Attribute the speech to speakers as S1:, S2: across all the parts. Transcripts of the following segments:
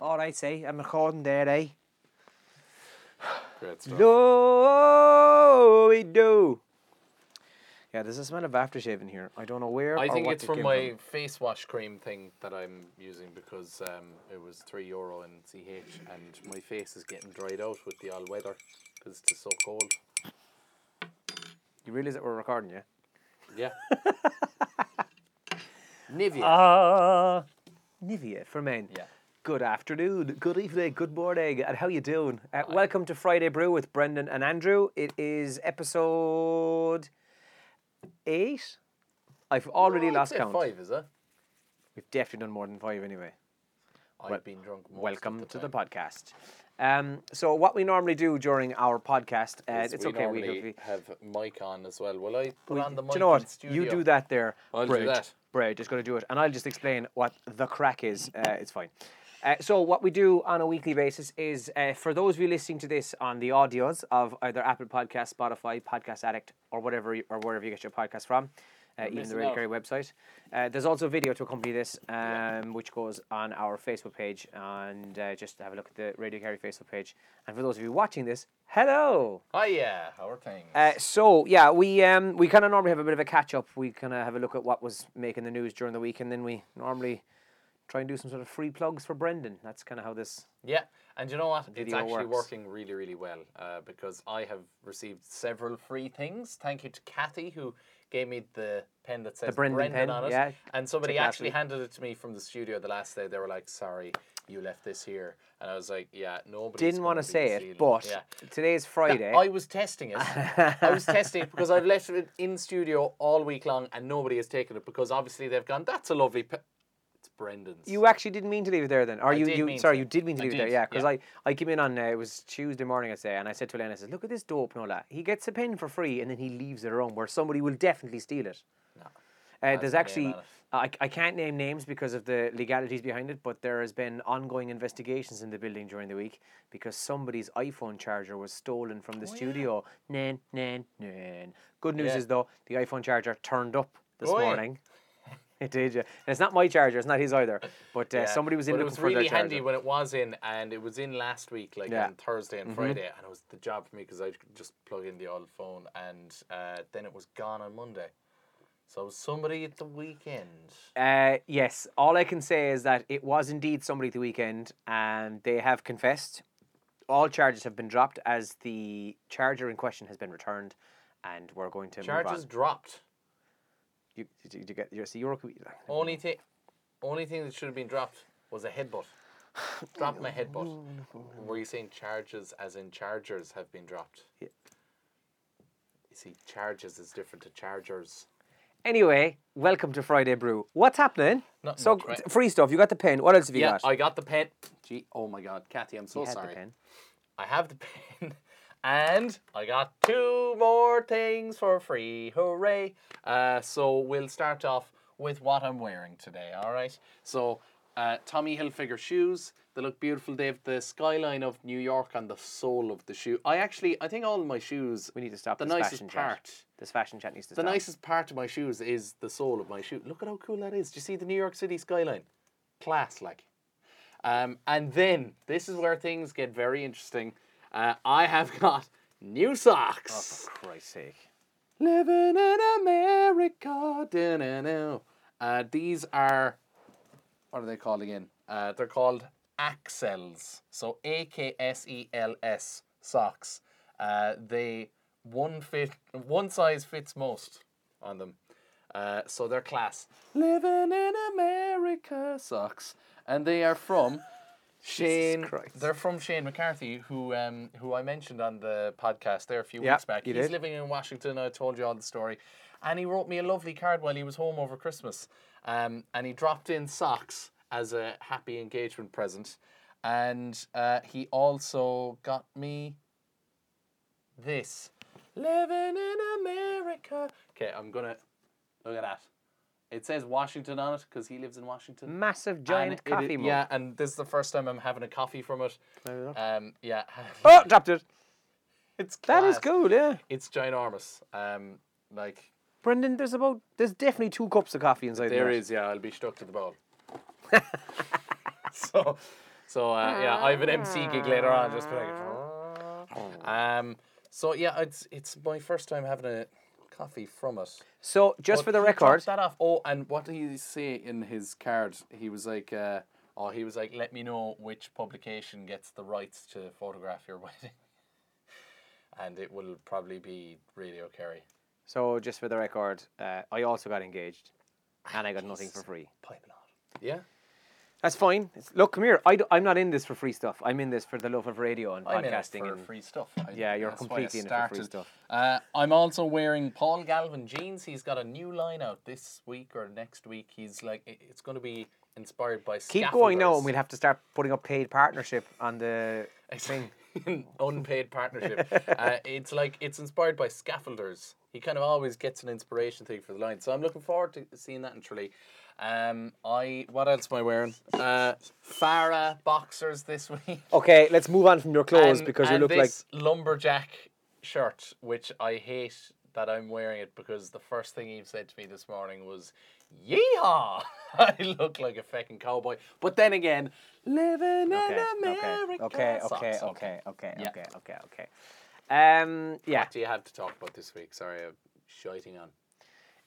S1: All right, say, I'm recording there, eh?
S2: Great stuff.
S1: Do we do? Yeah, there's a smell of aftershave in here. I don't know where.
S2: I think
S1: what
S2: it's from my face wash cream thing that I'm using because um, it was three euro in CH and my face is getting dried out with the all weather because it's just so cold.
S1: You realise that we're recording, yeah?
S2: Yeah. Nivea.
S1: Ah, Nivea for men.
S2: yeah.
S1: Good afternoon, good evening, good morning, and how you doing? Uh, welcome to Friday Brew with Brendan and Andrew. It is episode eight. I've already
S2: I'd
S1: lost
S2: say
S1: count.
S2: Five, is it?
S1: We've definitely done more than five anyway.
S2: I've
S1: Wel-
S2: been drunk. Most
S1: Welcome
S2: of
S1: to
S2: the time.
S1: podcast. Um, so what we normally do during our podcast, uh, it's
S2: we
S1: okay. We,
S2: normally
S1: we,
S2: have mic on as well. Will I put on the
S1: do you know
S2: in
S1: what?
S2: studio?
S1: You do that there,
S2: I'll do
S1: Bridge.
S2: that.
S1: Going to do it, and I'll just explain what the crack is. Uh, it's fine. Uh, so what we do on a weekly basis is, uh, for those of you listening to this on the audios of either Apple Podcast, Spotify, Podcast Addict, or whatever, you, or wherever you get your podcast from, uh, even the Radio. Kerry website. Uh, there's also a video to accompany this, um, which goes on our Facebook page, and uh, just have a look at the Radio Kerry Facebook page. And for those of you watching this, hello.
S2: Oh yeah, how are things?
S1: Uh, so yeah, we um we kind of normally have a bit of a catch up. We kind of have a look at what was making the news during the week, and then we normally try and do some sort of free plugs for Brendan. That's kind of how this.
S2: Yeah, and you know what? It's actually
S1: works.
S2: working really, really well uh, because I have received several free things. Thank you to Kathy who gave me the pen that says
S1: Brendan
S2: Brendan,
S1: pen,
S2: on it.
S1: yeah,
S2: And somebody actually handed it to me from the studio the last day. They were like, "Sorry, you left this here," and I was like, "Yeah, nobody."
S1: Didn't want to say it, but
S2: yeah.
S1: today's Friday.
S2: I was testing it. I was testing it because I've left it in studio all week long and nobody has taken it because obviously they've gone, that's a lovely pe-. Brendan's.
S1: you actually didn't mean to leave it there then, or
S2: I
S1: you?
S2: did
S1: sorry,
S2: to.
S1: you did mean to
S2: I
S1: leave it there, yeah. Because
S2: yeah.
S1: I I came in on uh, it was Tuesday morning, I say, and I said to Elena, I said, look at this dope, Nola. He gets a pen for free, and then he leaves it around where somebody will definitely steal it.
S2: No.
S1: Uh, there's actually. I, I can't name names because of the legalities behind it, but there has been ongoing investigations in the building during the week because somebody's iPhone charger was stolen from the
S2: Oh, yeah.
S1: studio. Nan, nan, nan. Good news
S2: Yeah.
S1: is, though, the iPhone charger turned up this
S2: Oh, yeah.
S1: It did, yeah. And it's not my charger, it's not his either. But uh,
S2: Yeah,
S1: somebody was in
S2: but it was
S1: for
S2: really handy when it was in, and it was in last week, like
S1: Yeah.
S2: on Thursday and
S1: Mhm.
S2: Friday, and it was the job for me because I could just plug in the old phone, and uh, then it was gone on Monday. So somebody at the weekend.
S1: Uh, yes, all I can say is that it was indeed somebody at the weekend, and they have confessed. All charges have been dropped as the charger in question has been returned, and we're going to move
S2: Charges
S1: on.
S2: dropped.
S1: You, did you, did you get your see, you're.
S2: Only thing, only thing that should have been dropped was a headbutt. Drop my headbutt. Were you saying charges as in chargers have been dropped?
S1: Yeah.
S2: You see, charges is different to chargers.
S1: Anyway, welcome to Friday Brew. What's happening?
S2: Not
S1: so
S2: much, right?
S1: free stuff. You got the pen. What else have you
S2: yeah,
S1: got?
S2: I got the pen. Gee, oh my God, Kathy, I'm so
S1: You
S2: sorry.
S1: the pen.
S2: I have the pen, and I got two more things for free. Hooray! Uh, so we'll start off with what I'm wearing today. All right. So uh, Tommy Hilfiger shoes. They look beautiful. They have the skyline of New York on the sole of the shoe. I actually, I think all of my shoes.
S1: We need to stop
S2: The
S1: this
S2: nicest
S1: fashion
S2: part.
S1: chat. This fashion chat needs to
S2: The
S1: stop.
S2: nicest part of my shoes is the sole of my shoe. Look at how cool that is. Do you see the New York City skyline? Class, like. Um, and then this is where things get very interesting. Uh, I have got new socks.
S1: Oh, for Christ's sake.
S2: Living in America. Uh, these are, what are they called again? Uh, they're called Axels. So A K S E L S socks. Uh, they one fit, one size fits most on them. Uh, so they're class. Living in America socks, and they are from Shane. They're from Shane McCarthy, who um, who I mentioned on the podcast there a few
S1: Yeah,
S2: weeks back. He's
S1: did.
S2: living in Washington. I told you all the story, and he wrote me a lovely card while he was home over Christmas. Um, and he dropped in socks as a happy engagement present, and uh, he also got me this. Living in America. Okay, I'm gonna look at that. It says Washington on it because he lives in Washington.
S1: Massive giant
S2: And it-
S1: coffee mug.
S2: Yeah, and this is the first time I'm having a coffee from it.
S1: Can I have a?
S2: Um, yeah,
S1: Oh, dropped it.
S2: it's
S1: That is
S2: class.
S1: cool, yeah.
S2: It's ginormous. Um, like
S1: Brendan, there's about there's definitely two cups of coffee inside
S2: there
S1: there.
S2: is, yeah. I'll be stuck to the bowl. so, So uh, yeah, I have an MC gig later on. Just be like, um. So yeah, it's it's my first time having a coffee from it.
S1: So just
S2: But
S1: for the record,
S2: that off. Oh, and what did he say in his card? He was like, uh, oh, he was like, let me know which publication gets the rights to photograph your wedding, and it will probably be Radio Kerry.
S1: so just for the record, uh, I also got engaged, and I got nothing for free.
S2: Piping on. Yeah.
S1: That's fine. It's, look, come here. I d- I'm not in this for free stuff. I'm in this for the love of radio and
S2: I'm in it
S1: podcasting.
S2: for
S1: and
S2: free stuff. I-
S1: Yeah, you're
S2: that's why I
S1: completely in it for free
S2: started.
S1: stuff.
S2: Uh, I'm also wearing Paul Galvin jeans. He's got a new line out this week or next week. He's like, it- it's going to be inspired by.
S1: Keep going now, and we'll have to start putting up paid partnership on the thing.
S2: unpaid partnership. uh, it's like it's inspired by scaffolders. He kind of always gets an inspiration thing for the line. So I'm looking forward to seeing that in Tralee. Um, I what else am I wearing? Uh, Farah boxers this week.
S1: Okay, let's move on from your clothes
S2: And-
S1: because you look like
S2: lumberjack shirt, which I hate that I'm wearing it because the first thing Eve said to me this morning was, "Yeehaw!" I look like a fucking cowboy. But then again, living
S1: okay,
S2: in America.
S1: okay, okay,
S2: sucks.
S1: okay, okay, okay,
S2: Yeah.
S1: okay, okay, okay. Um, yeah.
S2: What do you have to talk about this week? Sorry, I'm shiting on.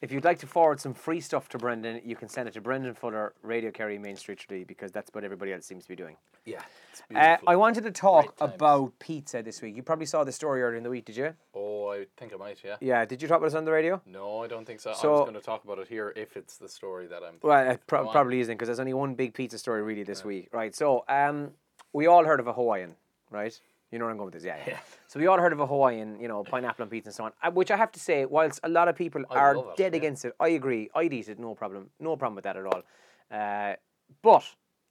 S1: If you'd like to forward some free stuff to Brendan, you can send it to Brendan Fuller, Radio Kerry, Main Street 3, because that's what everybody else seems to be doing.
S2: Yeah,
S1: Uh. I wanted to talk
S2: Great times.
S1: about pizza this week. You probably saw the story earlier in the week, did you?
S2: oh, I think I might. Yeah.
S1: Yeah. Did you talk about us on the radio?
S2: No, I don't think so. I was going to talk about it here if it's the story that I'm.
S1: Well, it pro- probably isn't because there's only one big pizza story really this week, right? So, um, we all heard of a Hawaiian, right? You know where I'm going with this, yeah, yeah. So we all heard of a Hawaiian, you know, pineapple on pizza and so on. uh, Which I have to say, whilst a lot of people
S2: I
S1: are
S2: it,
S1: dead
S2: yeah.
S1: against it, I agree. I'd eat it, no problem, no problem with that at all. Uh, but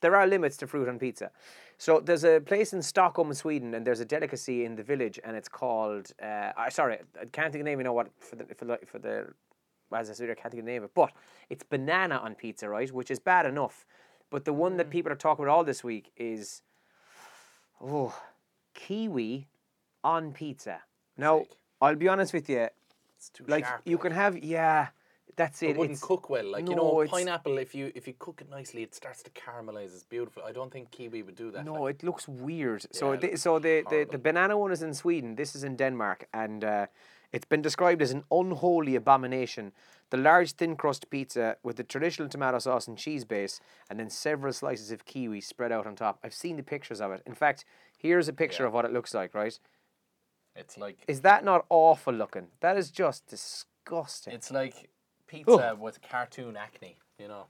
S1: there are limits to fruit on pizza. So there's a place in Stockholm, Sweden, and there's a delicacy in the village, and it's called. Uh, I sorry, I can't think of the name. You know what? For the for the, for the as I said, I can't think of the name of it, but it's banana on pizza, right? Which is bad enough. But the one that people are talking about all this week is, oh, kiwi on pizza. Now,
S2: Sick.
S1: I'll be honest with you,
S2: It's too
S1: like
S2: sharp.
S1: you can have, yeah, that's it.
S2: It wouldn't
S1: it's,
S2: cook well. Like you
S1: no,
S2: know,
S1: it's-
S2: pineapple. If you if you cook it nicely, it starts to caramelize. It's beautiful. I don't think kiwi would do that.
S1: No,
S2: like.
S1: it looks weird. So,
S2: Yeah, it
S1: the,
S2: looks
S1: so the, the, the banana one is in Sweden. This is in Denmark, and uh, it's been described as an unholy abomination. The large thin crust pizza with the traditional tomato sauce and cheese base, and then several slices of kiwi spread out on top. I've seen the pictures of it. In fact, here's a picture
S2: Yeah.
S1: of what it looks like. Right?
S2: It's like
S1: Is that not awful looking? That is just disgusting.
S2: it's like pizza with cartoon acne. You know,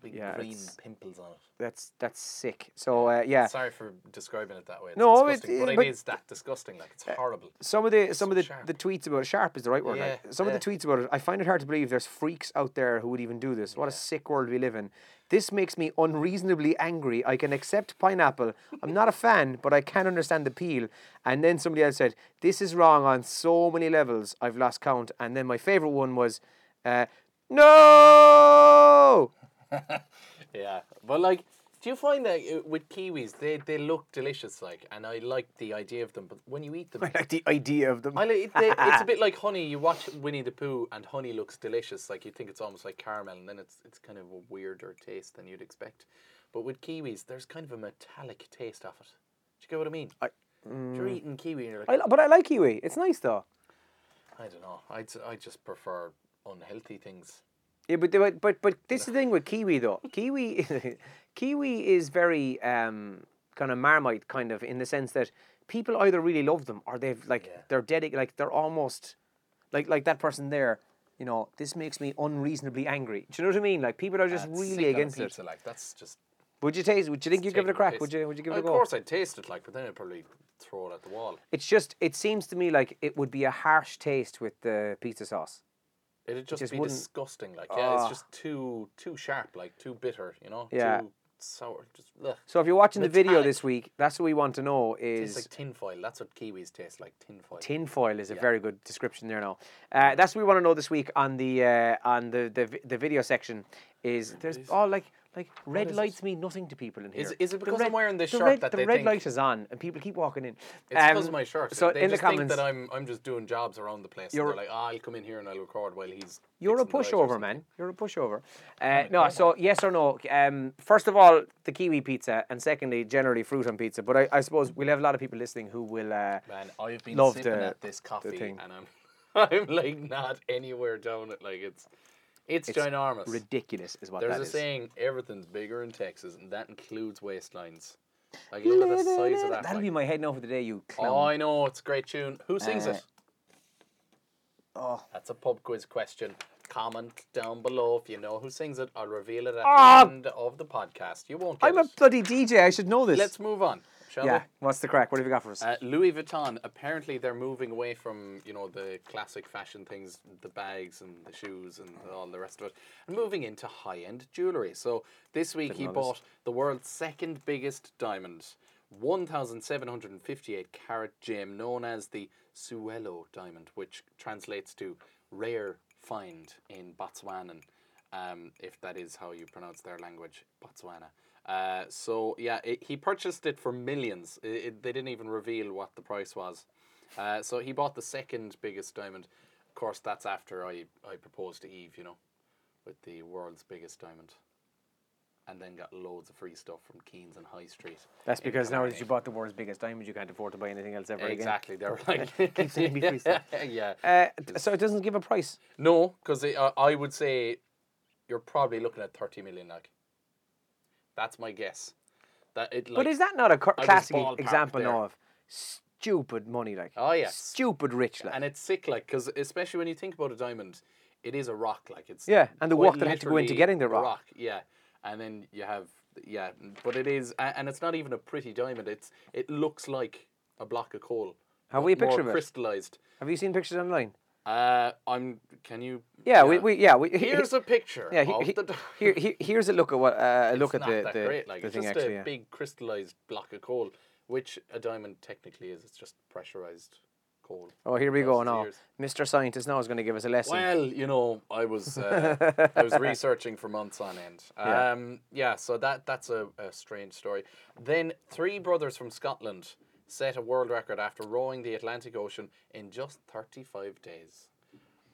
S2: big
S1: Yeah,
S2: green pimples on it.
S1: That's that's sick. So uh, yeah,
S2: Sorry for describing it that way. It's
S1: No, it-
S2: disgusting, but
S1: but-
S2: it is that disgusting. Like it's horrible.
S1: some of the some
S2: so
S1: of the,
S2: sharp.
S1: the tweets about it, sharp is the right word.
S2: Yeah,
S1: Some of the tweets about it, I find it hard to believe there's freaks out there who would even do this. What a sick world we live in. This makes me unreasonably angry. I can accept pineapple. I'm not a fan, but I can understand the peel. And then somebody else said, "This is wrong on so many levels. I've lost count." And then my favorite one was, uh, "No."
S2: Yeah, but like, do you find that uh, with kiwis, they they look delicious, like, and I like the idea of them, but when you eat them,
S1: I like the idea of them.
S2: I like, they, it's a bit like honey. You watch Winnie the Pooh, and honey looks delicious. Like you think it's almost like caramel, and then it's it's kind of a weirder taste than you'd expect. But with kiwis, there's kind of a metallic taste of it. Do you get what I mean?
S1: I-
S2: If You're eating kiwi, and you're like,
S1: I, but I like kiwi. It's nice though.
S2: I don't know. I I just prefer unhealthy things.
S1: Yeah, but but but, but this is the thing with kiwi though. Kiwi, kiwi is very um, kind of marmite kind of in the sense that people either really love them or they've like
S2: Yeah.
S1: they're dedicated like they're almost like like that person there. You know, this makes me unreasonably angry. Do you know what I mean? Like people are just
S2: That's
S1: really
S2: sick on a
S1: against it.
S2: pizza, Like that's just.
S1: Would you taste? Would you think you give it a crack? Would you? Would you give it a
S2: Of course, I'd taste it like, but then I'd probably throw it at the wall.
S1: It's just. It seems to me like it would be a harsh taste with the pizza sauce.
S2: It'd just,
S1: just
S2: be
S1: wouldn't-
S2: disgusting. Like, yeah,
S1: Ah.
S2: it's just too too sharp, like too bitter. You know,
S1: Yeah.
S2: too sour. Just ugh.
S1: So if you're watching the video this week, that's what we want to know
S2: Tastes
S1: is
S2: like tinfoil. That's what kiwis taste like. Tinfoil.
S1: Tinfoil is a
S2: Yeah.
S1: very good description there now. Uh, that's what we want to know this week on the uh, on the, the the video section. Is there's all like Like red
S2: is it?
S1: lights mean nothing to people in here.
S2: Is- is it because I'm wearing this
S1: the
S2: shirt
S1: red,
S2: that
S1: the red
S2: think-
S1: light is on and people keep walking in?
S2: It's because
S1: Um,
S2: of my shirt.
S1: So
S2: they
S1: in
S2: just
S1: the comments,
S2: think that I'm I'm just doing jobs around the place.
S1: You're-
S2: they're like, oh, I'll come in here and I'll record while he's.
S1: You're a
S2: fixing the lights or
S1: pushover, man. You're a pushover. Uh, no, so yes or no? Um, first of all, the kiwi pizza, and secondly, generally fruit on pizza. But I, I suppose we'll have a lot of people listening who will. Uh,
S2: Man, I've been
S1: Love
S2: sipping
S1: the-
S2: at this coffee
S1: thing.
S2: and I'm I'm like not anywhere down it. Like it's it's,
S1: It's
S2: ginormous.
S1: ridiculous, is what
S2: There's
S1: that
S2: a
S1: is.
S2: saying everything's bigger in Texas, and that includes waistlines. Like look at the size of that.
S1: That'll
S2: like.
S1: be my head now for the day, you clown.
S2: Oh, I know it's a great tune. Who sings
S1: Uh,
S2: it?
S1: Oh.
S2: That's a pub quiz question. Comment down below if you know who sings it. I'll reveal it at
S1: Ah!
S2: the end of the podcast. You won't get
S1: I'm a bloody DJ. I should know this.
S2: Let's move on, shall
S1: yeah. What's the crack? What have you got for us?
S2: Uh, Louis Vuitton. Apparently, they're moving away from you know the classic fashion things, the bags and the shoes and all the rest of it, and moving into high-end jewelry. So this week he
S1: know this.
S2: bought the world's second biggest diamond, 1,758 carat gem, known as the Sewelô diamond, which translates to rare find in Botswanan, um, if that is how you pronounce their language, Botswana. Uh, so yeah, it, he purchased it for millions. It, it- they didn't even reveal what the price was. Uh, so he bought the second biggest diamond. Of course, that's after I, I proposed to Eve, you know, with the world's biggest diamond. And then got loads of free stuff from Keens and High Street.
S1: That's because now that you bought the world's biggest diamond, you can't afford to buy anything else ever again.
S2: Exactly, they're like
S1: Keep me free stuff.
S2: yeah.
S1: Uh, so it doesn't give a price.
S2: No, because uh, I would say you're probably looking at thirty million. Like, that's my guess. That it. Like,
S1: but is that not a classic example now of stupid money? Like,
S2: Oh, yeah.
S1: stupid rich. Like.
S2: and it's sick, like, because especially when you think about a diamond, it is a rock. Like, it's
S1: Yeah, and the work that had to go into getting the
S2: a
S1: rock.
S2: Yeah, and then you have yeah, but it is, and it's not even a pretty diamond. It's it looks like a block of coal.
S1: Have we a picture of it?
S2: crystallized.
S1: Have you seen pictures online?
S2: Uh, I'm. Can you?
S1: Yeah, we, we yeah we
S2: Here's a picture
S1: yeah
S2: of
S1: he,
S2: the.
S1: here, here here's a look at what uh, a look at the
S2: that
S1: the,
S2: great. Like
S1: the
S2: it's
S1: thing
S2: just
S1: actually.
S2: a
S1: yeah.
S2: big crystallized block of coal, which a diamond technically is. It's just pressurized coal.
S1: Oh, here we go now. Mr. Scientist now is going to give us a lesson.
S2: Well, you know, I was uh, I was researching for months on end.
S1: Yeah.
S2: Um, yeah, so that that's a, a strange story. Then three brothers from Scotland set a world record after rowing the Atlantic Ocean in just 35 days.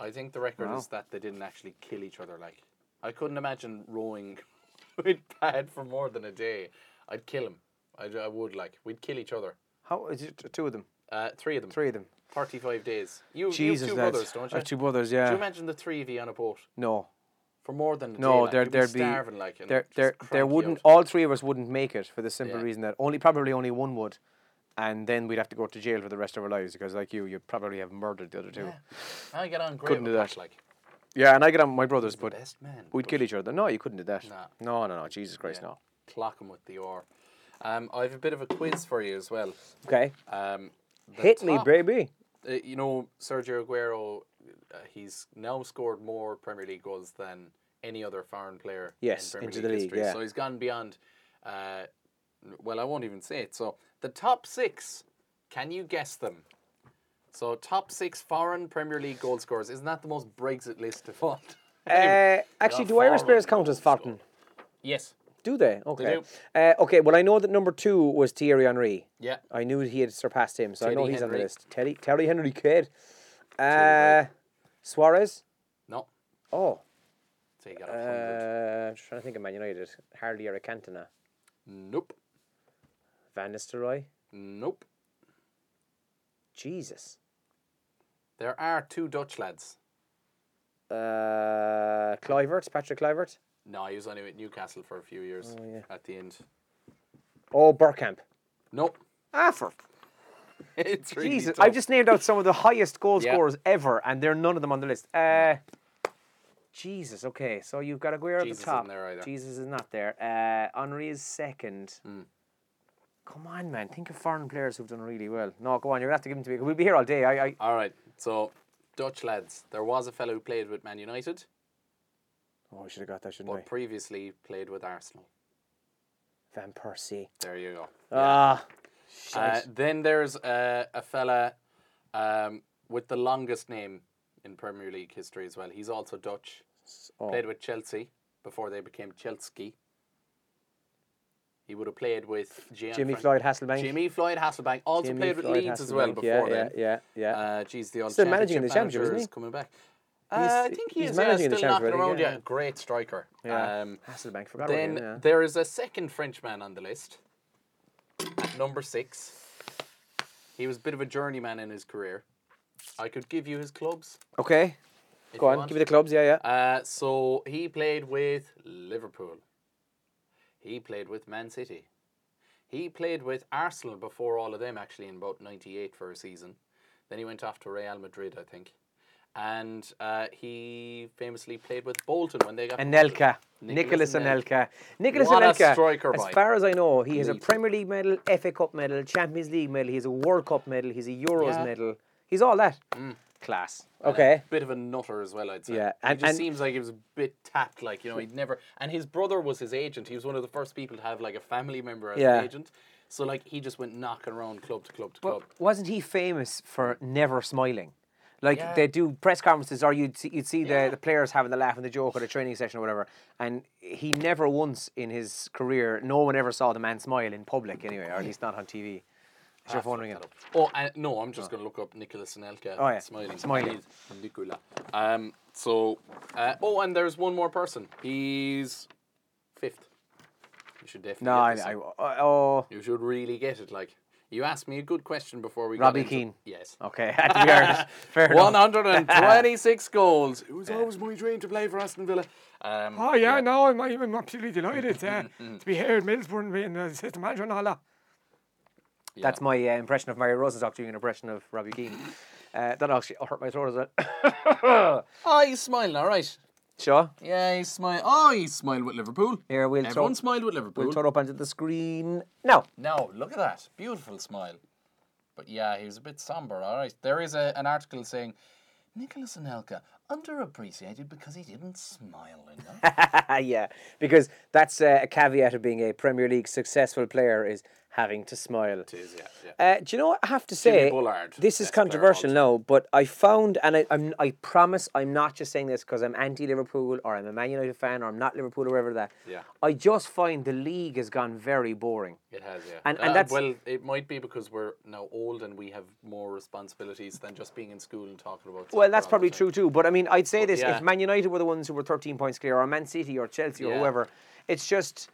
S2: I think the record
S1: Wow.
S2: is that they didn't actually kill each other. Like, I couldn't imagine rowing with Pad for more than a day. I'd kill him. I, I would like. We'd kill each other.
S1: How is it two of them?
S2: Uh, three of them.
S1: Three of them.
S2: 35 days. You, you have two
S1: lads.
S2: brothers, don't you?
S1: have two brothers. yeah.
S2: Do you imagine the three of you on a boat
S1: no,
S2: for more than a
S1: no,
S2: day? like,
S1: there
S2: you'd
S1: there'd
S2: be
S1: be
S2: starving, like, and
S1: there
S2: just
S1: there there
S2: cranky
S1: wouldn't
S2: out.
S1: all three of us wouldn't make it for the simple
S2: Yeah.
S1: reason that only probably only one would, and then we'd have to go to jail for the rest of our lives because like you, you'd probably have murdered the other two.
S2: Yeah. I get on great
S1: Couldn't do that.
S2: Like,
S1: Yeah, and I get on my brothers,
S2: the
S1: but
S2: man.
S1: we'd
S2: but
S1: kill each other. No, you couldn't do that.
S2: Nah.
S1: No, no, no. Jesus Christ,
S2: Yeah.
S1: no.
S2: Clock him with the oar. Um, I have a bit of a quiz for you as well.
S1: Okay,
S2: Um,
S1: hit me, baby.
S2: Uh, you know, Sergio Aguero, uh, he's now scored more Premier League goals than any other foreign player
S1: Yes,
S2: in Premier
S1: into
S2: League
S1: the league,
S2: history.
S1: yeah.
S2: So he's gone beyond. Uh, well, I won't even say it. So the top six, can you guess them? So top six foreign Premier League goal scorers. Isn't that the most Brexit list of all?
S1: Uh, actually, do Irish players count as Fountain?
S2: yes.
S1: Do they? Okay.
S2: do.
S1: Uh, okay. Well, I know that number two was Thierry Henry.
S2: Yeah.
S1: I knew he had surpassed him, so I know
S2: Teddy
S1: he's on the list. Terry, Terry Henry, kid. Uh, Suarez.
S2: No.
S1: Oh,
S2: So you got a hundred.
S1: uh, I'm just trying to think of Man United. Hardy or a Cantona.
S2: Nope.
S1: Van Nistelrooy.
S2: Nope.
S1: Jesus.
S2: There are two Dutch lads.
S1: Uh, Kluivert. Patrick Kluivert.
S2: No, he was only at Newcastle for a few years
S1: Oh, yeah.
S2: at the end.
S1: Oh, Bergkamp.
S2: Nope.
S1: Ah, for
S2: it's really
S1: Jesus.
S2: tough.
S1: I just named out some of the highest goal
S2: Yeah.
S1: scorers ever, and there are none of them on the list. Uh, Jesus. Okay, so you've got Aguero at the top.
S2: there either.
S1: Jesus is not there. Uh, Henry is second.
S2: Mm.
S1: Come on, man. Think of foreign players who've done really well. No, go on. You're gonna have to give them to me. We'll be here all day. I, I
S2: All right. So Dutch lads. There was a fellow who played with Man United,
S1: oh, I should have got that, shouldn't
S2: but previously played with Arsenal.
S1: Van Persie.
S2: There you go.
S1: Ah,
S2: Uh, then there's uh, a fella um, with the longest name in Premier League history as well. He's also Dutch.
S1: oh.
S2: Played with Chelsea before they became Chelsea. He would have played with Gian
S1: Jimmy
S2: Fran-
S1: Floyd Hasselbaink.
S2: Jimmy Floyd Hasselbaink also
S1: Jimmy
S2: played with
S1: Floyd
S2: Leeds as well
S1: Hasselbaink,
S2: before
S1: yeah,
S2: then.
S1: Yeah, yeah, yeah.
S2: Uh, geez, the old
S1: Still managing in the
S2: championship manager
S1: isn't
S2: is
S1: he?
S2: coming back. Uh, I think he
S1: he's
S2: is
S1: managing
S2: yeah,
S1: in the
S2: still knocking around. Yeah,
S1: yeah.
S2: great striker.
S1: yeah.
S2: Um,
S1: Hasselbaink, forgot
S2: then
S1: him, yeah.
S2: there is a second Frenchman on the list, at number six. He was a bit of a journeyman in his career. I could give you his clubs.
S1: Okay,
S2: if
S1: go
S2: you
S1: on,
S2: want.
S1: give me the clubs, yeah, yeah.
S2: Uh, so he played with Liverpool. He played with Man City. He played with Arsenal before all of them, actually, in about 98 for a season. Then he went off to Real Madrid, I think. And uh, he famously played with Bolton when they got
S1: Anelka.
S2: Nicolas
S1: Nicolas Anelka. Nicolas
S2: What a
S1: Anelka.
S2: striker,
S1: as far as I know, he has a Premier League medal, FA Cup medal, Champions League medal, he has a World Cup medal, he's a Euros
S2: Yeah. Mm.
S1: medal. He's all that. Class. Okay.
S2: A bit of a nutter as well, I'd say.
S1: Yeah,
S2: He
S1: and-
S2: just
S1: and-
S2: seems like he was a bit tapped, like, you know, he'd never. And his brother was his agent. He was one of the first people to have, like, a family member as
S1: Yeah.
S2: an agent. So, like, he just went knocking around club to club to
S1: But
S2: club.
S1: wasn't he famous for never smiling? Like
S2: Yeah.
S1: they do press conferences, or you'd see, you'd see
S2: Yeah.
S1: the, the players having the laugh and the joke at a training session or whatever, and he never once in his career, no one ever saw the man smile in public anyway, or at least not on TV. Is your
S2: Ah,
S1: phone
S2: fuck
S1: ringing?
S2: up. Oh, uh, no, I'm just going to look up Nicolas Anelka.
S1: Oh, yeah.
S2: Smiling.
S1: Smiling.
S2: Nicola. Um, so, uh, oh, and there's one more person. He's fifth. You should definitely
S1: No,
S2: get
S1: I,
S2: this
S1: I, oh,
S2: You should really get it. Like, you asked me a good question before we
S1: Robbie
S2: got into
S1: Keane.
S2: Yes.
S1: okay, had to be Irish. Fair enough.
S2: 126 goals. It was always my dream to play for Aston Villa. Um,
S3: Oh yeah, no, I'm, I'm absolutely delighted uh, to be here at Middlesbrough and being the assistant manager and all that.
S2: Yeah.
S1: That's my uh, impression of Mario Rosenstock doing an impression of Robbie Keane. Uh, that actually hurt my throat as well.
S2: Oh, he's smiling, all right.
S1: sure.
S2: Yeah, he's smiling. Oh, he's smiling with Liverpool.
S1: Here we'll
S2: Everyone
S1: throw,
S2: smiled with Liverpool.
S1: we'll it up onto the screen. No.
S2: No, look at that. Beautiful smile. But yeah, he was a bit somber, all right. There is a, an article saying Nicolas Anelka underappreciated because he didn't smile enough.
S1: yeah, because that's uh, a caveat of being a Premier League successful player is having to smile.
S2: it is, yeah. yeah.
S1: Uh, do you know what I have to say?
S2: Bullard,
S1: this is controversial no, but I found, and I, I'm, I promise I'm not just saying this because I'm anti Liverpool or I'm a Man United fan or I'm not Liverpool or whatever that.
S2: Yeah.
S1: I just find the league has gone very boring.
S2: It has, yeah.
S1: And- and
S2: Uh,
S1: that's-
S2: well, it might be because we're now old and we have more responsibilities than just being in school and talking about.
S1: Well, that's probably true too. But I mean, I'd say
S2: But
S1: this:
S2: yeah.
S1: if Man United were the ones who were 13 points clear, or Man City, or Chelsea, or whoever, it's just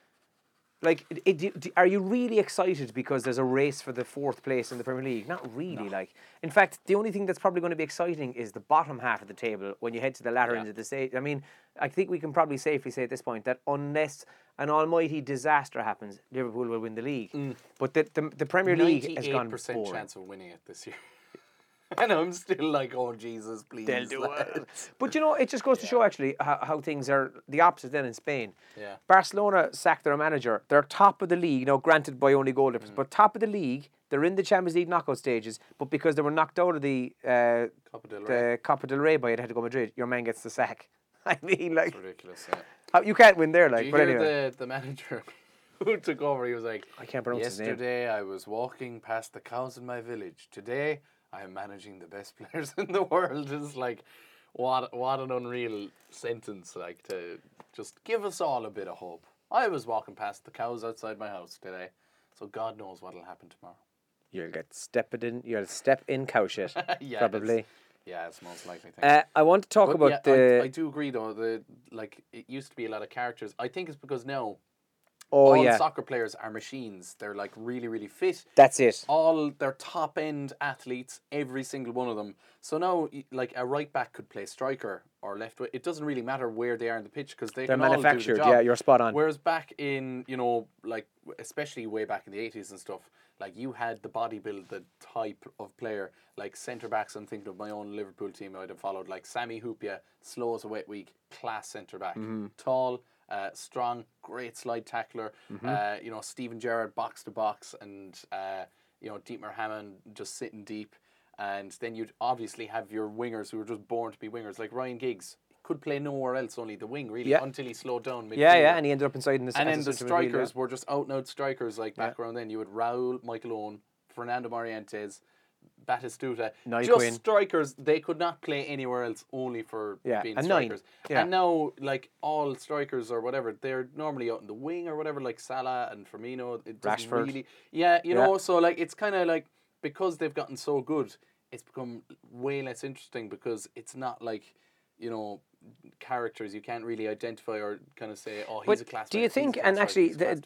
S1: like, it, it, are you really excited because there's a race for the fourth place in the Premier League? Not really. Like, in fact, the only thing that's probably going to be exciting is the bottom half of the table when you head to the latter
S2: Yeah.
S1: end of the stage. I mean, I think we can probably safely say at this point that unless an almighty disaster happens, Liverpool will win the league.
S2: Mm.
S1: But the, the the Premier League has gone
S2: 98% chance of winning it this year. and I'm still like, oh Jesus, please.
S1: They'll do it. But you know, it just goes to show actually how, how things are the opposite then in Spain.
S2: Yeah.
S1: Barcelona sacked their manager. They're top of the league, now granted by only goal
S2: Mm.
S1: difference, but top of the league. They're in the Champions League knockout stages, but because they were knocked out of the uh,
S2: Copa del Rey.
S1: the Copa del Rey by Atletico Madrid, your man gets the sack. I mean, like
S2: Ridiculous. Yeah.
S1: how, you can't win there,
S2: Do
S1: like.
S2: you
S1: But
S2: hear
S1: anyway,
S2: the, the manager who took over? He was like,
S1: I can't pronounce his name.
S2: Yesterday I was walking past the cows in my village. Today I am managing the best players in the world. It's like, what what an unreal sentence! Like to just give us all a bit of hope. I was walking past the cows outside my house today, so God knows what'll happen tomorrow.
S1: you'll get stepped in. You'll step in cow shit,
S2: yeah,
S1: probably.
S2: that's- Yeah, it's most likely thing.
S1: Uh, I want to talk
S2: But
S1: about
S2: yeah,
S1: the.
S2: I, I do agree though. The like it used to be a lot of characters. I think it's because now
S1: oh
S2: all
S1: yeah,
S2: soccer players are machines. They're like really really fit.
S1: that's it.
S2: all they're top end athletes, every single one of them. So now, like a right back could play striker or left. It doesn't really matter where they are in the pitch because they
S1: They're
S2: can all do the
S1: manufactured.
S2: job.
S1: Yeah, you're spot on.
S2: Whereas back in you know like especially way back in the eighties and stuff, like you had the body build, the type of player, like centre backs. I'm thinking of my own Liverpool team. I'd have followed like Sami Hyypiä, slow as a wet week, class centre back,
S1: Mm-hmm.
S2: tall. Uh, strong, great slide tackler.
S1: Mm-hmm.
S2: Uh, you know, Steven Gerrard box to box, and uh, you know, Dietmar Hamann just sitting deep. And then you'd obviously have your wingers who are just born to be wingers, like Ryan Giggs could play nowhere else, only the wing really,
S1: Yeah.
S2: until he slowed down.
S1: Yeah, yeah, and he ended up inside in the
S2: And then the strikers were just out and out strikers like back around then. You had Raul, Michael Owen, Fernando Morientes, Batistuta. Just strikers. They could not play anywhere else only for
S1: Yeah,
S2: being
S1: and
S2: strikers.
S1: Yeah.
S2: And now, like all strikers or whatever, they're normally out in the wing or whatever, like Salah and Firmino. It
S1: Rashford.
S2: really. Yeah, you
S1: Yeah.
S2: know. So like, it's kind of like because they've gotten so good, it's become way less interesting because it's not like, you know. Characters you can't really identify or kind of say, oh, he's
S1: But
S2: a class.
S1: do you think, and
S2: class
S1: actually,
S2: he's a class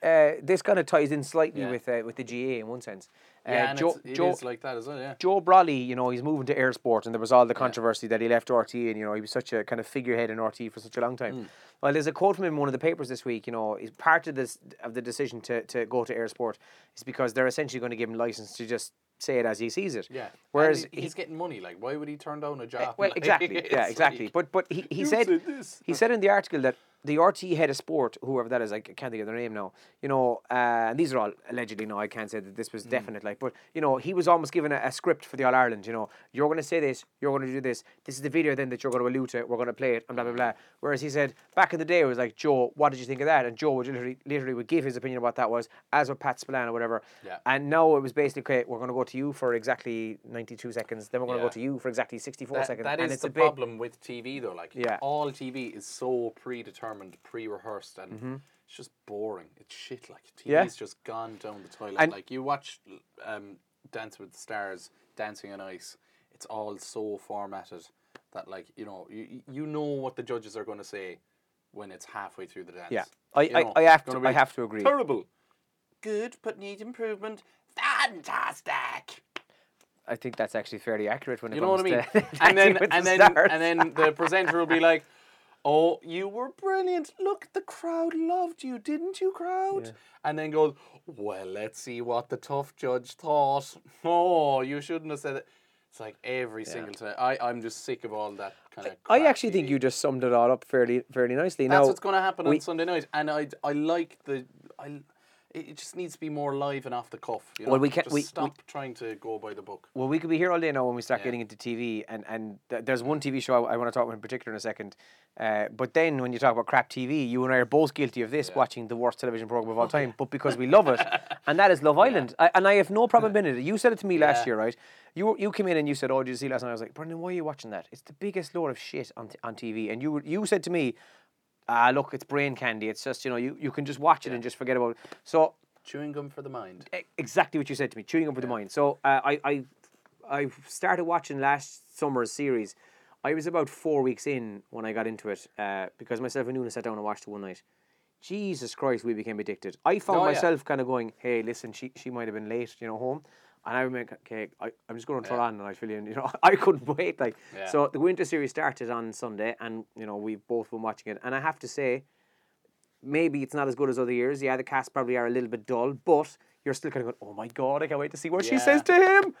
S1: the, uh, this kind of ties in slightly
S2: Yeah.
S1: with uh, with the GAA in one sense. Uh,
S2: yeah, and
S1: Joe,
S2: it's, it
S1: Joe,
S2: is like that as well. Yeah.
S1: Joe Brolly, you know, he's moving to Eir Sport, and there was all the controversy that he left RTÉ, and you know, he was such a kind of figurehead in RTÉ for such a long time.
S2: Mm.
S1: Well, there's a quote from him in one of the papers this week. You know, he's part of this of the decision to, to go to Eir Sport is because they're essentially going to give him license to just say it as he sees it.
S2: Yeah.
S1: Whereas
S2: he- he's getting money. Like, why would he turn down a job?
S1: Eh, well, exactly. Yeah, exactly.
S2: like,
S1: But but he, he said
S2: said this.
S1: he said in the article that the RTÉ head of sport, whoever that is, I can't think of their name now. You know, uh, and these are all allegedly. No, I can't say that this was
S2: Mm.
S1: definite. Like, but you know, he was almost given a, a script for the All Ireland. You know, you're going to say this, you're going to do this. This is the video then that you're going to allude to. We're going to play it, and blah blah blah. Whereas he said back in the day, it was like Joe, what did you think of that? And Joe would literally, literally would give his opinion about that was, as would Pat Spillane or whatever.
S2: Yeah.
S1: And now it was basically, okay, we're going to go to you for exactly 92 seconds. Then we're going to
S2: Yeah.
S1: go to you for exactly 64
S2: That,
S1: seconds.
S2: that
S1: and it's
S2: the
S1: a bit,
S2: problem with TV, though. Like,
S1: Yeah.
S2: all TV is so predetermined, pre-rehearsed, and
S1: Mm-hmm.
S2: it's just boring. It's shit. Like, TV's
S1: Yeah.
S2: just gone down the toilet.
S1: And-
S2: like, you watch um, Dance with the Stars, Dancing on Ice. It's all so formatted that, like, you know, you you know what the judges are going to say when it's halfway through the dance.
S1: Yeah. I-
S2: You know,
S1: I have to- I have to agree.
S2: Terrible. Good, but need improvement. Fantastic.
S1: I think that's actually fairly accurate when it
S2: You know what I mean?
S1: to
S2: and then and
S1: the
S2: then
S1: Stars.
S2: and then the presenter will be like, "Oh, you were brilliant. Look, the crowd loved you, didn't you, crowd?" And then goes, "Well, let's see what the tough judge thought. Oh, you shouldn't have said it." It's like every single time. I I'm just sick of all that kind of.
S1: I actually think you just summed it all up fairly fairly nicely.
S2: That's
S1: now,
S2: what's going to happen
S1: we-
S2: on Sunday night, and I I like the I. It just needs to be more live and off the cuff. You know?
S1: Well, we can't-
S2: Just
S1: we- we-
S2: stop trying to go by the book.
S1: Well, we could be here all day now when we start
S2: Yeah.
S1: getting into TV, and and th- there's one TV show I, I want to talk about in particular in a second. Uh, but then when you talk about crap TV, you and I are both guilty of this, watching the worst television program of all time, but because we love it, and that is Love Island. I, and I have no problem in it. You said it to me last year, right? You you came in and you said, "Oh, did you see last night?" I was like, "Brendan, why are you watching that? It's the biggest load of shit on t- on TV." And you you said to me, "Ah, look, it's brain candy. It's just you know you, you can just watch it and just forget about it." So
S2: Chewing gum for the mind.
S1: e- exactly what you said to me, chewing up with the mind. So uh, I, I, I started watching last summer's series. I was about four weeks in when I got into it uh, because myself and Nuna sat down and watched it one night. Jesus Christ, we became addicted. I found
S2: Oh, yeah.
S1: myself kind of going, "Hey, listen, she she might have been late, you know, home." And I remember, okay, I, I'm just going to throw
S2: Yeah.
S1: on and I fill in, you know, I couldn't wait. Like,
S2: Yeah.
S1: so the winter series started on Sunday, and you know we've both been watching it. And I have to say, maybe it's not as good as other years. Yeah, the cast probably are a little bit dull, but you're still kind of going, oh my god, I can't wait to see what she says to him.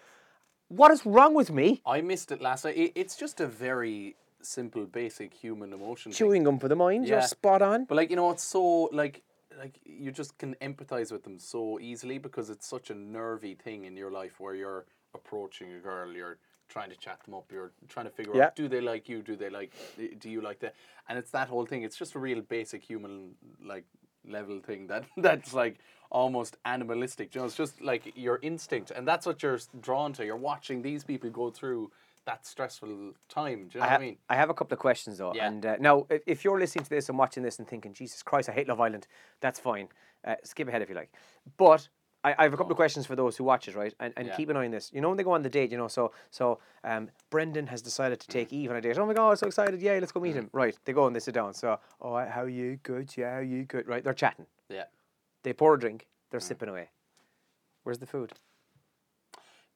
S1: What is wrong with me?
S2: I missed it last night. It, it's just a very simple, basic human emotion. thing.
S1: Chewing gum for the mind. You're
S2: Yeah.
S1: spot on.
S2: But like you know, it's so like like you just can empathize with them so easily because it's such a nervy thing in your life where you're approaching a girl, you're trying to chat them up, you're trying to figure
S1: Yeah.
S2: out do they like you, do they like do you like that, and it's that whole thing. It's just a real basic human like level thing that that's like almost animalistic. You know, it's just like your instinct, and that's what you're drawn to. You're watching these people go through that stressful time. Do you know
S1: I,
S2: what
S1: ha-
S2: I mean?
S1: I have a couple of questions though.
S2: Yeah.
S1: And uh, now, if, if you're listening to this and watching this and thinking, Jesus Christ, I hate Love Island, that's fine. Uh, skip ahead if you like. But I, I have a couple of questions for those who watch it, right? And, and
S2: Oh. Yeah.
S1: keep an eye on this. You know when they go on the date, you know, so so um, Brendan has decided
S2: Mm.
S1: to take Eve on a date. Oh my God, I'm so excited. Yeah, let's go meet him. Right. They go and they sit down. So, oh, how are you? Good. Yeah, how are you? Good. Right. They're chatting.
S2: Yeah.
S1: They pour a drink.
S2: Mm.
S1: They're sipping away. Where's the food?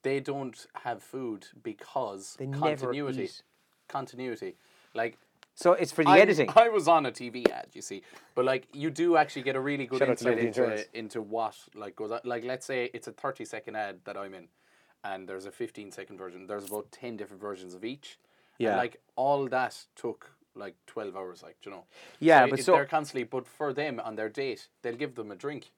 S2: They don't have food because
S1: They never
S2: continuity.
S1: eat.
S2: Continuity. Like
S1: So it's for the
S2: I,
S1: editing.
S2: I was on a TV ad, you see, but like you do actually get a really good
S1: Shout out to
S2: insight
S1: Liberty
S2: into
S1: Insurance.
S2: into what like goes on. Like let's say it's a thirty second ad that I'm in, and there's a fifteen second version. There's about ten different versions of each. And,
S1: Yeah.
S2: like all that took like twelve hours. Like do you know.
S1: Yeah,
S2: So
S1: but
S2: it-
S1: so-
S2: they're constantly. But for them on their date, they'll give them a drink.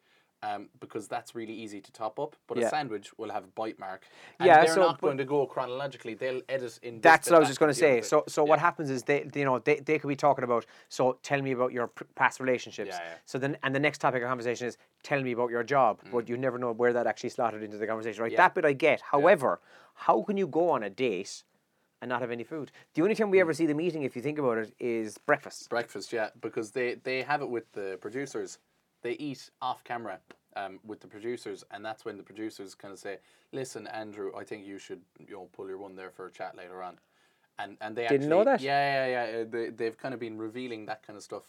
S2: Um, because that's really easy to top up, but
S1: Yeah.
S2: a sandwich will have a bite mark. And
S1: Yeah,
S2: they're
S1: so-
S2: not going to go chronologically. They'll edit in.
S1: That's what I was just going to
S2: bit, the other
S1: say. So, so what happens is they, you know, they, they could be talking about. So, tell me about your past relationships.
S2: Yeah, yeah.
S1: So then, and the next topic of conversation is tell me about your job. But you never know where that actually slotted into the conversation, right?
S2: Mm. Yeah.
S1: That bit I get. However, how can you go on a date and not have any food? The only time we
S2: Mm.
S1: ever see them eating, if you think about it, is breakfast.
S2: breakfast, yeah, because they they have it with the producers. They eat off camera um, with the producers, and that's when the producers kind of say, "Listen, Andrew, I think you should you know pull your one there for a chat later on," and and they
S1: Didn't
S2: actually,
S1: know that?
S2: Yeah, yeah, yeah. uh, They they've kind of been revealing that kind of stuff.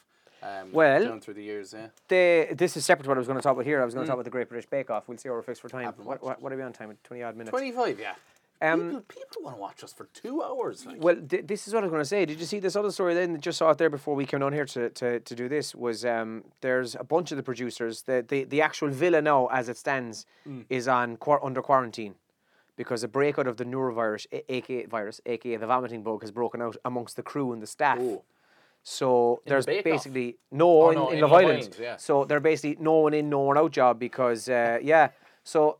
S2: Um,
S1: Well-
S2: down through the years, yeah.
S1: The, this is separate to what I was going to talk about here. I was going to talk about the Great British Bake Off. We'll see how we're fixed for time. What, what, what are we on time? 20 odd minutes.
S2: Twenty five, yeah.
S1: Um,
S2: people people want to watch us for two hours. Like.
S1: Well, th- this is what I was going to say. Did you see this other story then? Just saw it there before we came on here to, to, to do this. Was um, there's a bunch of the producers. The, the the actual villa now, as it stands,
S2: Mm.
S1: is on quar- under quarantine because a breakout of the neurovirus, a- aka virus, aka the vomiting bug, has broken out amongst the crew and the staff.
S2: Oh.
S1: So
S2: the
S1: there's
S2: Off?
S1: basically no,
S2: Oh,
S1: in,
S2: no,
S1: in
S2: in
S1: Love
S2: Love
S1: Island.
S2: Island, yeah.
S1: So they're basically no one in, no one out job because uh, yeah. So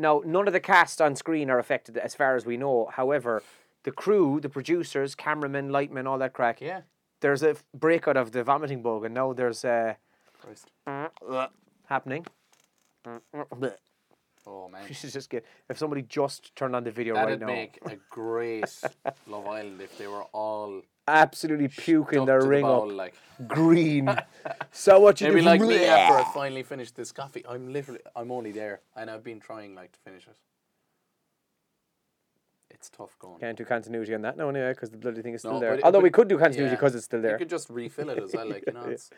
S1: now none of the cast on screen are affected as far as we know. However, the crew, the producers, cameramen, lightmen, all that crack.
S2: yeah.
S1: There's a breakout of the vomiting bug, and now there's uh,
S2: Christ.
S1: happening.
S2: Oh man.
S1: You should just get if somebody just turned on the video right
S2: That'd
S1: now,
S2: make a great Love Island if they were all
S1: absolutely puking their
S2: to the
S1: ring
S2: bowl,
S1: up,
S2: like.
S1: green. so what you
S2: Maybe
S1: do?
S2: like me after I finally finished this coffee. I'm literally, I'm only there, and I've been trying like to finish it. It's tough going.
S1: Can't do continuity on that now anyway because the bloody thing is still
S2: No,
S1: there.
S2: it-
S1: Although we could do continuity
S2: yeah.
S1: because it's still there.
S2: You could just refill it as well, like you know. It's,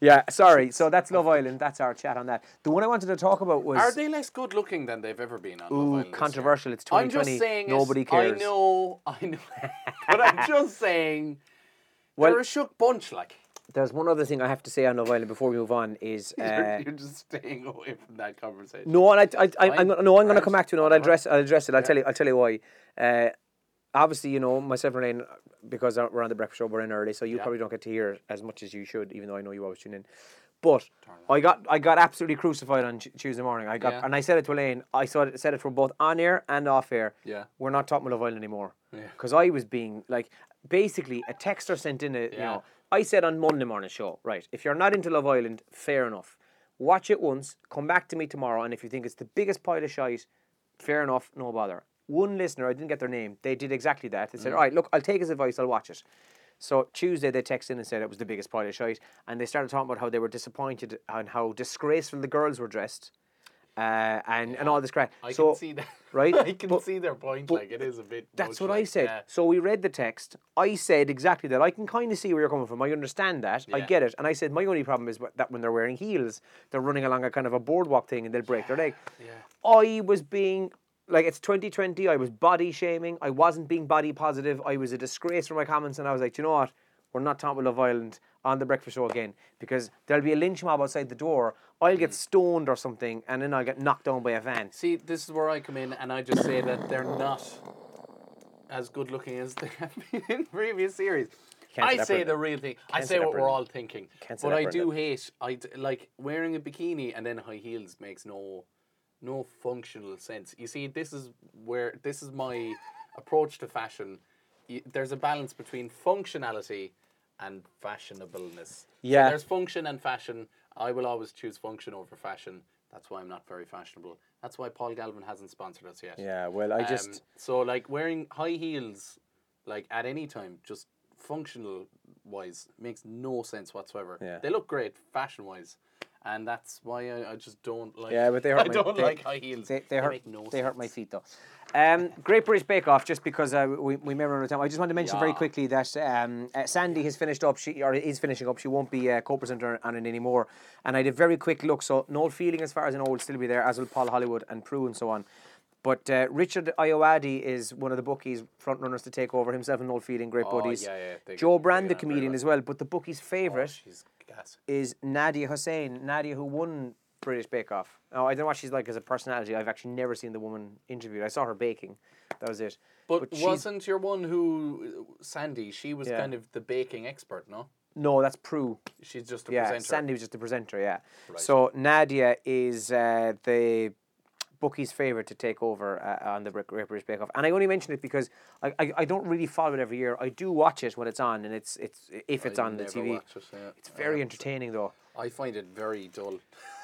S1: Yeah, sorry. So that's Love Island. That's our chat on that. The one I wanted to talk about was
S2: are they less good looking than they've ever been on Love
S1: ooh,
S2: Island?
S1: controversial. It's
S2: I'm
S1: 2020.
S2: just saying. it,
S1: Nobody cares.
S2: I know, I know, but I'm just saying.
S1: Well-
S2: they're a shook bunch, like.
S1: There's one other thing I have to say on Love Island before we move on is
S2: you're,
S1: uh,
S2: you're just staying away from that conversation.
S1: no, and I, I, I, I'm
S2: Fine.
S1: gonna, no, I'm going to
S2: Alright.
S1: come back to it. No, and I'll address, I'll address it. I'll tell you, I'll tell you why. Uh, obviously, you know, myself and Elaine, because we're on the breakfast show, we're in early, so you
S2: Yeah.
S1: probably don't get to hear as much as you should, even though I know you always tune in. But I got, I got absolutely crucified on Tuesday morning. I got,
S2: Yeah.
S1: and I said it to Elaine. I saw it, said it for both on air and off air.
S2: Yeah.
S1: we're not talking about Love Island anymore.
S2: Yeah.
S1: Because I was being like, basically, a texter sent in a, you
S2: Yeah.
S1: know, I said on Monday morning show, right, if you're not into Love Island, fair enough. Watch it once, come back to me tomorrow, and if you think it's the biggest pile of shite, fair enough, no bother. One listener, I didn't get their name, they did exactly that. They
S2: Mm.
S1: said, all right, look, I'll take his advice, I'll watch it. So Tuesday they texted in and said it was the biggest pile of shite, and they started talking about how they were disappointed and how disgraceful the girls were dressed, uh, and and all this crap.
S2: I
S1: so
S2: can see that.
S1: right?
S2: I can
S1: But-
S2: see their point. like it is a bit.
S1: that's what I said.
S2: yeah.
S1: So we read the text. I said exactly that. I can kind of see where you're coming from. I understand that. I get it. And I said my only problem is that when they're wearing heels, they're running along a kind of a boardwalk thing and they'll break their leg.
S2: Yeah.
S1: I was being like it's 2020. I was body shaming. I wasn't being body positive. I was a disgrace for my comments, and I was like, you know what? We're not talking about Love Island on the breakfast show again because there'll be a lynch mob outside the door. I'll
S2: Mm.
S1: get stoned or something, and then I'll get knocked down by a van.
S2: See, this is where I come in, and I just say that they're not as good looking as they have been in previous series. I
S1: say
S2: the real thing. I
S1: Can't
S2: say
S1: say
S2: what we're all thinking.
S1: Can't
S2: But I do hate. I d- like wearing a bikini and then high heels makes no no functional sense. You see, this is where this is my approach to fashion. Y- There's a balance between functionality and fashionableness.
S1: Yeah.
S2: there's function and fashion. I will always choose function over fashion. That's why I'm not very fashionable. That's why Paul Galvin hasn't sponsored us yet.
S1: Yeah, well, I
S2: Um,
S1: just
S2: so like wearing high heels, like at any time, just functional wise, makes no sense whatsoever.
S1: Yeah.
S2: They look great fashion wise, and that's why I, I just don't like.
S1: Yeah, but they hurt
S2: I
S1: my-
S2: don't
S1: they-
S2: like high heels.
S1: They, they, hurt.
S2: make no
S1: they hurt my feet though. Um, Great British Bake Off. Just because uh, we we may run out of time, I just want to mention very quickly that um, uh, Sandi has finished up. She or is finishing up. She won't be uh, co-presenter on it anymore. And I did a very quick look. So Noel Fielding, as far as I know, will still be there, as will Paul Hollywood and Prue and so on. But uh, Richard Ayoade is one of the bookies front runners to take over himself and Noel Fielding, great
S2: Oh,
S1: buddies.
S2: yeah, yeah, they Jo
S1: Brand, the
S2: get on very
S1: comedian as well. But the bookie's
S2: Oh,
S1: favourite
S2: she's gas.
S1: is Nadiya Hussain. Nadia, who won British Bake Off. Now, I don't know what she's like as a personality. I've actually never seen the woman interviewed. I saw her baking. That was it.
S2: But,
S1: she's-
S2: wasn't your one who Sandi? She was
S1: Yeah.
S2: kind of the baking expert, no?
S1: No, that's Prue.
S2: She's just a
S1: Yeah,
S2: presenter.
S1: Sandi was just the presenter. Yeah.
S2: Right.
S1: So Nadia is uh, the bookie's favorite to take over uh, on the British Bake Off, and I only mention it because I, I, I don't really follow it every year. I do watch it when it's on, and it's it's if it's
S2: I
S1: on the TV.
S2: it, yeah.
S1: It's very
S2: Uh,
S1: entertaining though.
S2: I find it very dull.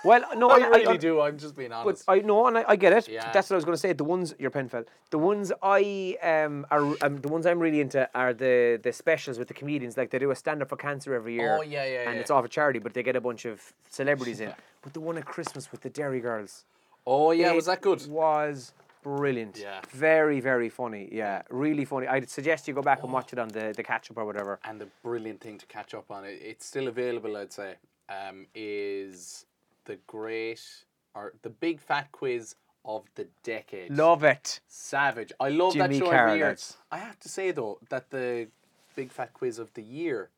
S1: Well, no,
S2: I
S1: I,
S2: really
S1: I,
S2: do. I'm just being honest. But.
S1: I know, and I, I get it.
S2: Yeah.
S1: That's what I was going to say. The ones your pen fell. The ones I um are um, the ones I'm really into are the the specials with the comedians. Like they do a stand up for cancer every year.
S2: Oh, yeah, yeah,
S1: And
S2: yeah.
S1: it's all for charity, but they get a bunch of celebrities in. But the one at Christmas with the Derry Girls.
S2: Oh yeah, was that good?
S1: Was brilliant.
S2: Yeah.
S1: Very very funny. Yeah, really funny. I'd suggest you go back and watch it on the the catch up or whatever.
S2: And the brilliant thing to catch up on it, it's still available. I'd say, um, is the great or the big fat quiz of the decade.
S1: Love it.
S2: Savage. I love
S1: Jimmy
S2: that show every year. I have to say though that the big fat quiz of the year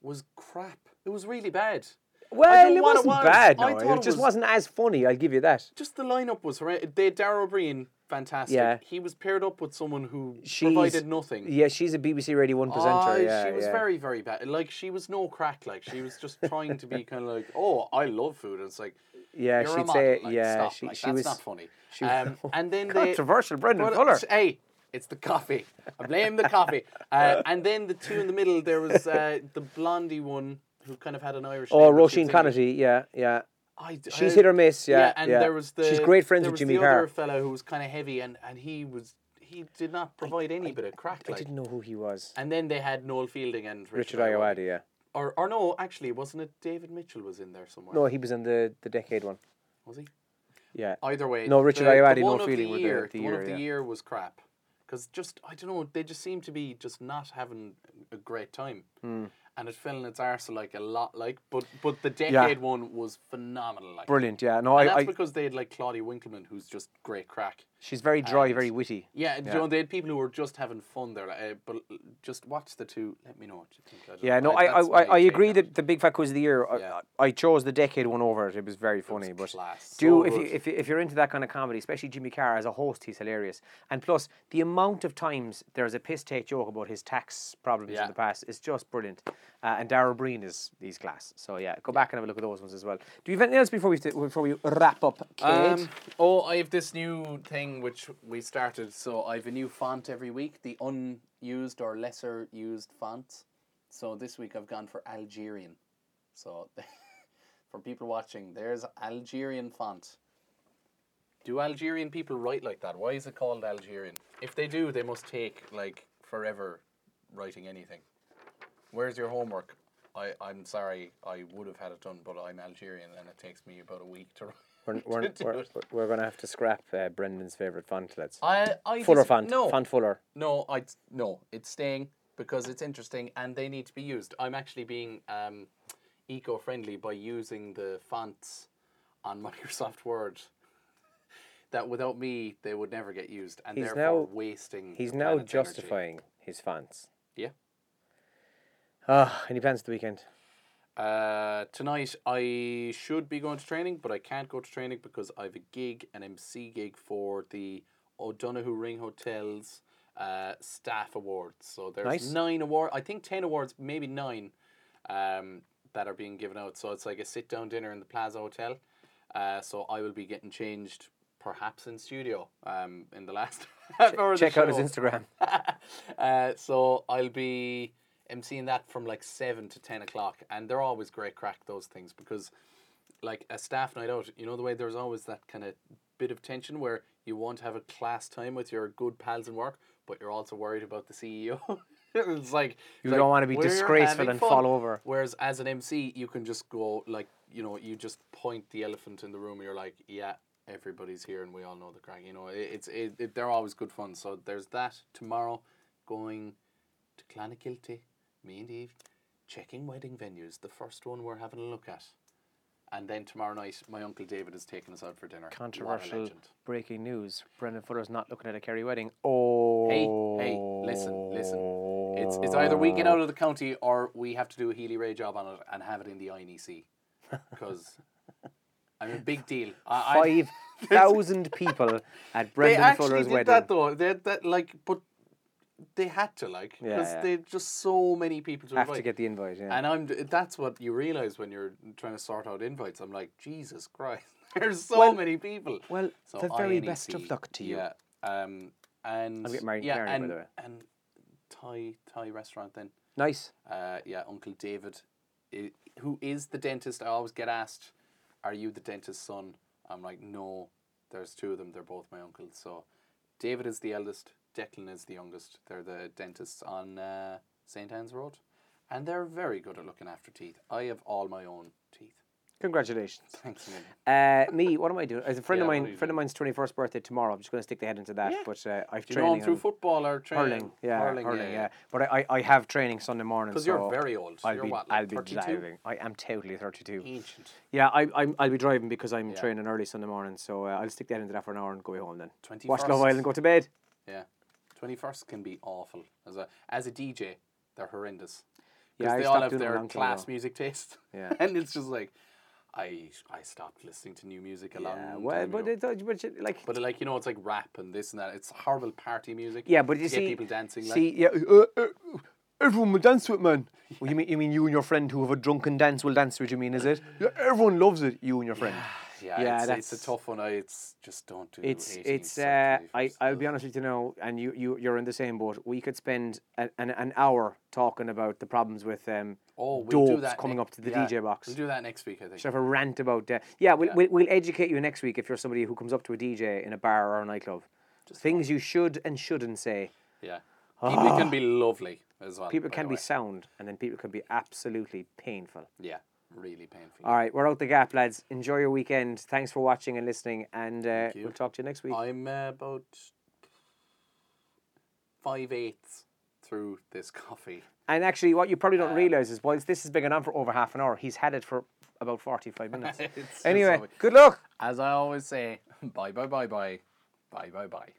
S2: was crap. It was really bad.
S1: Well, it wasn't
S2: was.
S1: bad. No, it
S2: it
S1: just
S2: was-
S1: wasn't as funny. I'll give you that.
S2: Just the lineup was horrendous. They Dara Ó Briain, fantastic.
S1: Yeah.
S2: He was paired up with someone who
S1: She's-
S2: provided nothing.
S1: Yeah, she's a BBC Radio One presenter.
S2: Ah,
S1: yeah,
S2: she was
S1: yeah.
S2: very, very bad. Like she was no crack. Like she was just trying to be kind of like, oh, I love food. And it's like,
S1: Yeah, she'd
S2: model.
S1: say,
S2: Like,
S1: yeah,
S2: stop.
S1: she,
S2: like,
S1: she
S2: that's
S1: was
S2: not funny.
S1: she-
S2: um, and then they,
S1: controversial. Brendan
S2: but,
S1: Fuller.
S2: Hey, it's the coffee. I blame the coffee. Uh, and then the two in the middle, there was uh, the blondie one who kind of had an Irish.
S1: Oh, Roisin
S2: was
S1: Yeah, yeah.
S2: I
S1: She's
S2: uh,
S1: hit or miss. Yeah,
S2: and
S1: yeah.
S2: there was the
S1: She's great friends
S2: there
S1: with
S2: was
S1: Jimmy
S2: the
S1: Carr.
S2: other fellow who was kind of heavy, and, and he was he did not provide any bit of crack.
S1: I
S2: Like.
S1: didn't know who he was.
S2: And then they had Noel Fielding and Richard,
S1: Richard Ayoade. Yeah.
S2: Or or no, actually, wasn't it David Mitchell was in there somewhere?
S1: No, he was in the the decade one.
S2: was he?
S1: Yeah.
S2: Either way,
S1: No, Richard
S2: the,
S1: Ayoade,
S2: the
S1: Noel Fielding
S2: the
S1: were the-
S2: year,
S1: the
S2: one
S1: year,
S2: of the
S1: yeah.
S2: year was crap. Because just I don't know, they just seem to be just not having a great time.
S1: Hmm.
S2: And it fell in its arse like a lot, like but but the decade one was phenomenal. Like
S1: Brilliant. Yeah. No,
S2: and
S1: I,
S2: that's
S1: I
S2: because they had like Claudia Winkleman, who's just great crack.
S1: She's very dry,
S2: and-
S1: very witty.
S2: Yeah,
S1: Yeah.
S2: You know, they had people who were just having fun there. Uh, but just watch the two. Let me know what you think. I
S1: Yeah,
S2: know.
S1: no, I, I, I, I agree that the Big Fat Quiz of the Year, I-
S2: Yeah.
S1: I, I chose the decade one over it. It was very funny, but
S2: class.
S1: do
S2: So
S1: if you, if you, if you're into that kind of comedy, especially Jimmy Carr as a host, he's hilarious. And plus, the amount of times there's a piss take joke about his tax problems
S2: Yeah.
S1: in the past is just brilliant. Uh, and Dara Ó Briain is these class. So yeah, go back and have a look at those ones as well. Do you have anything else before we before we wrap up, Kate?
S2: Um, oh, I have this new thing which we started. So I have a new font every week, the unused or lesser used fonts. So this week I've gone for Algerian. So for people watching, there's Algerian font. Do Algerian people write like that? Why is it called Algerian? If they do, they must take like forever writing anything. Where's your homework? I, I'm sorry, I would have had it done, but I'm Algerian and it takes me about a week to write.
S1: we're we're, we're, we're going to have to scrap uh, Brendan's favourite font. Let's
S2: I, I
S1: Fuller
S2: dis-
S1: font.
S2: No,
S1: Font Fuller.
S2: no, I no. It's staying because it's interesting and they need to be used. I'm actually being um, eco-friendly by using the fonts on Microsoft Word. That without me, they would never get used, and
S1: He's
S2: therefore
S1: now-
S2: wasting.
S1: He's now
S2: planet's energy.
S1: justifying his fonts.
S2: Yeah.
S1: Ah, any plans the weekend?
S2: Uh, tonight I should be going to training, but I can't go to training because I have a gig, an MC gig for the O'Donoghue Ring Hotels uh, staff awards. So there's
S1: Nice.
S2: nine award, I think ten awards, maybe nine, um, that are being given out. So it's like a sit down dinner in the Plaza Hotel. Uh, so I will be getting changed, perhaps in studio, um, in the last half hour the
S1: Check out his. Instagram.
S2: uh, so I'll be emceeing that from like seven to ten o'clock, and they're always great crack those things because, like a staff night out, you know the way there's always that kind of bit of tension where you want to have a class time with your good pals in work, but you're also worried about the CEO. it's like
S1: You
S2: it's
S1: don't
S2: like,
S1: want to be disgraceful and
S2: fun."
S1: fall over.
S2: Whereas as an MC, you can just go like you know you just point the elephant in the room. You're like, yeah, everybody's here and we all know the crack. You know, it, it's it, it, they're always good fun. So there's that tomorrow. Going to Clonakilty, me and Eve, checking wedding venues. The first one we're having a look at. And then tomorrow night, my uncle David is taking us out for dinner.
S1: Controversial breaking news. Brendan Fuller's not looking at a Kerry wedding. Oh.
S2: hey, hey, listen, listen. It's, it's either we get out of the county or we have to do a Healy-Rae job on it and have it in the INEC. Because I'm a big deal. I,
S1: Five thousand people at Brendan
S2: they
S1: Brendan
S2: actually
S1: Fuller's
S2: did
S1: wedding.
S2: that though. They, that like, but they had to like because
S1: yeah.
S2: they just so many people to
S1: Have
S2: invite.
S1: to get the invite. Yeah.
S2: And I'm that's what you realize when you're trying to sort out invites. I'm like, Jesus Christ, there's so
S1: Well-
S2: many people.
S1: well,
S2: So
S1: the very
S2: INEC,
S1: best of luck to you.
S2: Yeah. Um, and
S1: I'm getting married
S2: yeah,
S1: Kearney, by
S2: and,
S1: the way.
S2: and Thai Thai restaurant then.
S1: Nice.
S2: Uh, yeah, Uncle David, i- who is the dentist. I always get asked, "Are you the dentist's son?" I'm like, "No, there's two of them. They're both my uncles." So, David is the eldest. Declan is the youngest. They're the dentists on uh, St Anne's Road, and they're very good at looking after teeth. I have all my own teeth.
S1: Congratulations.
S2: Thanks.
S1: Uh, me, what am I doing? As a friend
S2: Yeah,
S1: of mine, friend of mine's twenty first birthday tomorrow. I'm just going to stick the head into that.
S2: Yeah.
S1: But uh, I've
S2: Do you know
S1: training
S2: through football or training?
S1: hurling. Yeah,
S2: hurling.
S1: hurling.
S2: yeah,
S1: yeah, But I, I, have training Sunday morning.
S2: Because
S1: so
S2: you're very old.
S1: I'll
S2: you're
S1: be,
S2: what,
S1: I'll
S2: like
S1: be driving. I am totally thirty two.
S2: Ancient.
S1: Yeah, I, I'm, I'll be driving because I'm training early Sunday morning. So uh, I'll stick that into that for an hour and go home then.
S2: 21st.
S1: Watch Love Island, go to bed.
S2: Yeah, twenty first can be awful as a as a DJ. They're horrendous.
S1: Yeah,
S2: Because
S1: I
S2: they all have
S1: it
S2: their class music taste.
S1: Yeah.
S2: and it's just like, I I stopped listening to new music a long
S1: Yeah,
S2: time
S1: but
S2: ago.
S1: it, but like,
S2: But like you know, it's like rap and this and that. It's horrible party music.
S1: yeah, but
S2: to
S1: you
S2: get
S1: see,
S2: people dancing. Like,
S1: see, yeah, uh, uh, everyone will dance with man. Well, you mean you mean you and your friend who have a drunken dance will dance with? You mean is it? Yeah, everyone loves it. You and your friend.
S2: yeah,
S1: yeah,
S2: it's,
S1: that's-
S2: it's a tough one. I it's just don't do.
S1: It's
S2: 18
S1: it's uh, I. I'll be honest with you now, and you you you're in the same boat. We could spend an an, an hour talking about the problems with um
S2: Oh, we'll do that
S1: coming
S2: ne-
S1: up to the
S2: yeah,
S1: DJ box.
S2: We'll do that next week, I think.
S1: Should have a rant about uh, yeah, we'll,
S2: Yeah.
S1: We'll, we'll educate you next week if you're somebody who comes up to a DJ in a bar or a nightclub. Things you should and shouldn't say.
S2: Yeah, people can be lovely as well.
S1: People can be
S2: way.
S1: sound, and then people can be absolutely painful.
S2: Yeah, really painful.
S1: All right, we're out the gap, lads. Enjoy your weekend. Thanks for watching and listening, and uh, we'll talk to you next week.
S2: I'm uh, about five eighths through this coffee.
S1: And actually, what you probably don't realise is, whilst this has been going on for over half an hour, he's had it for about 45 minutes. Anyway, good luck.
S2: As I always say, bye bye bye bye, bye bye bye.